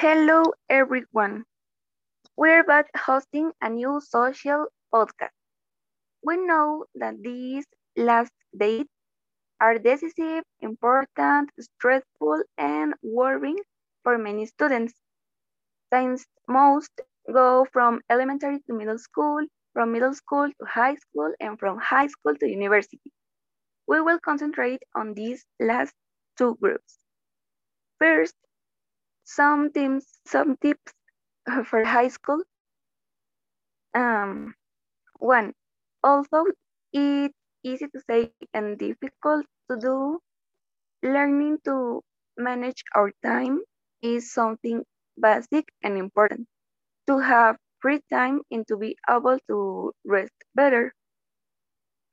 Hello, everyone. We're back hosting a new social podcast. We know that these last days are decisive, important, stressful, and worrying for many students. Since most go from elementary to middle school, from middle school to high school, and from high school to university. We will concentrate on these last two groups. First, some tips, some tips for high school. Um, one, although it's easy to say and difficult to do, learning to manage our time is something basic and important. To have free time and to be able to rest better.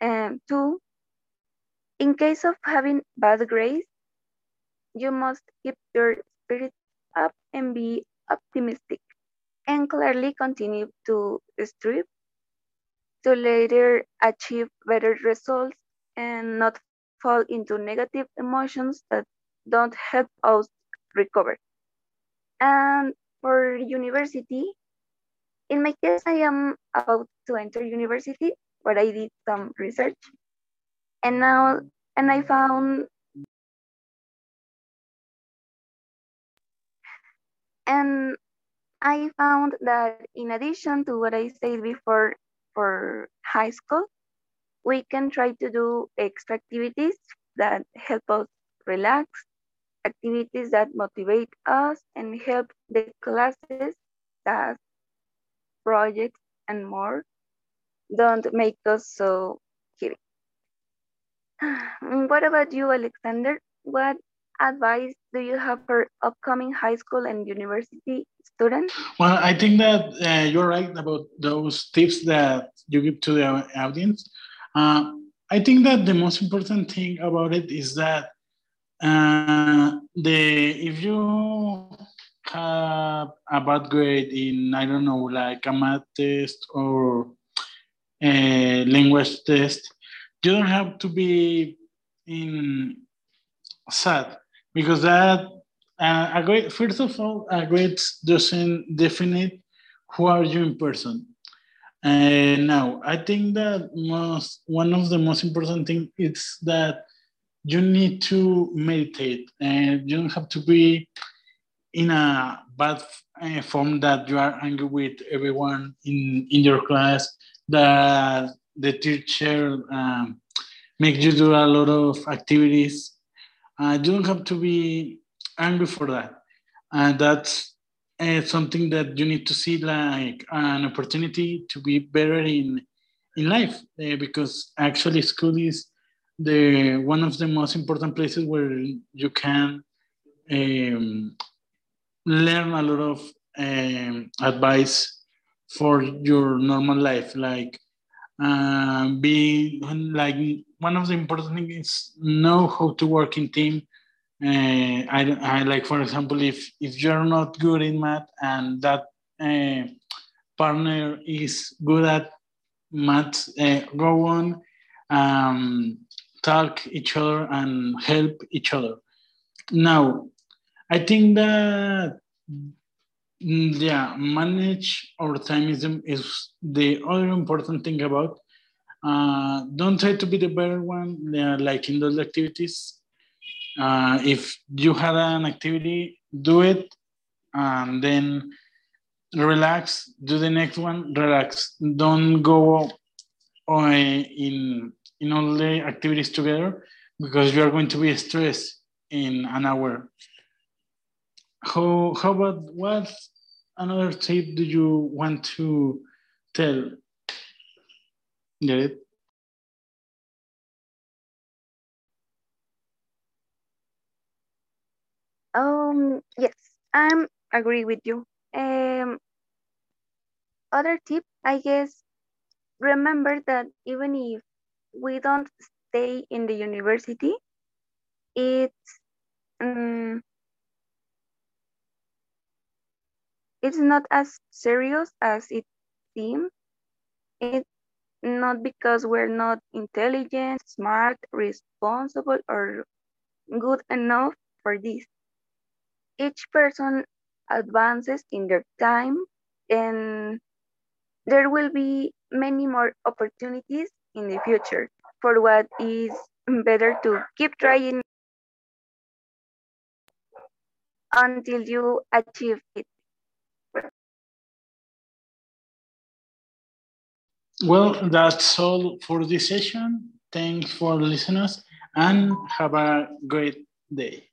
And two, in case of having bad grades, you must keep your spirit up and be optimistic and clearly continue to strive to later achieve better results and not fall into negative emotions that don't help us recover. And for university, in my case, I am about to enter university, but I did some research. And now, and I found And I found that in addition to what I said before for high school, we can try to do extra activities that help us relax, activities that motivate us and help the classes, tasks, projects, and more don't make us so heavy. What about you, Alexander? What advice do you have for upcoming high school and university students? Well, I think that uh, you're right about those tips that you give to the audience. Uh, I think that the most important thing about it is that uh, the if you have a bad grade in I don't know like a math test or a language test, you don't have to be in sad because that uh, a great first of all a grade doesn't define who are you in person. And now i think that most one of the most important thing is that you need to meditate and you don't have to be in a bad uh, form that you are angry with everyone in in your class that the teacher um, make you do a lot of activities you don't have to be angry for that. And that's uh, something that you need to see like an opportunity to be better in in life uh, because actually school is the one of the most important places where you can um, learn a lot of um, advice for your normal life like uh, be like one of the important things is know how to work in team. Uh, I, I like, for example, if if you're not good in math and that uh, partner is good at math, uh, go on, um, talk each other and help each other. Now, I think that yeah, manage our time is, the other important thing about. Uh, don't try to be the better one, uh, like in those activities. Uh, if you had an activity, do it, and then relax. Do the next one, relax. Don't go uh, in in all the activities together because you are going to be stressed in an hour how how about what another tip do you want to tell? It? Um, yes, I'm agree with you. Um, other tip, I guess, remember that even if we don't stay in the university, it's um, It's not as serious as it seems. It's not because we're not intelligent, smart, responsible, or good enough for this. Each person advances in their time and there will be many more opportunities in the future for what is better to keep trying until you achieve it. Well, that's all for this session. Thanks for listening and have a great day.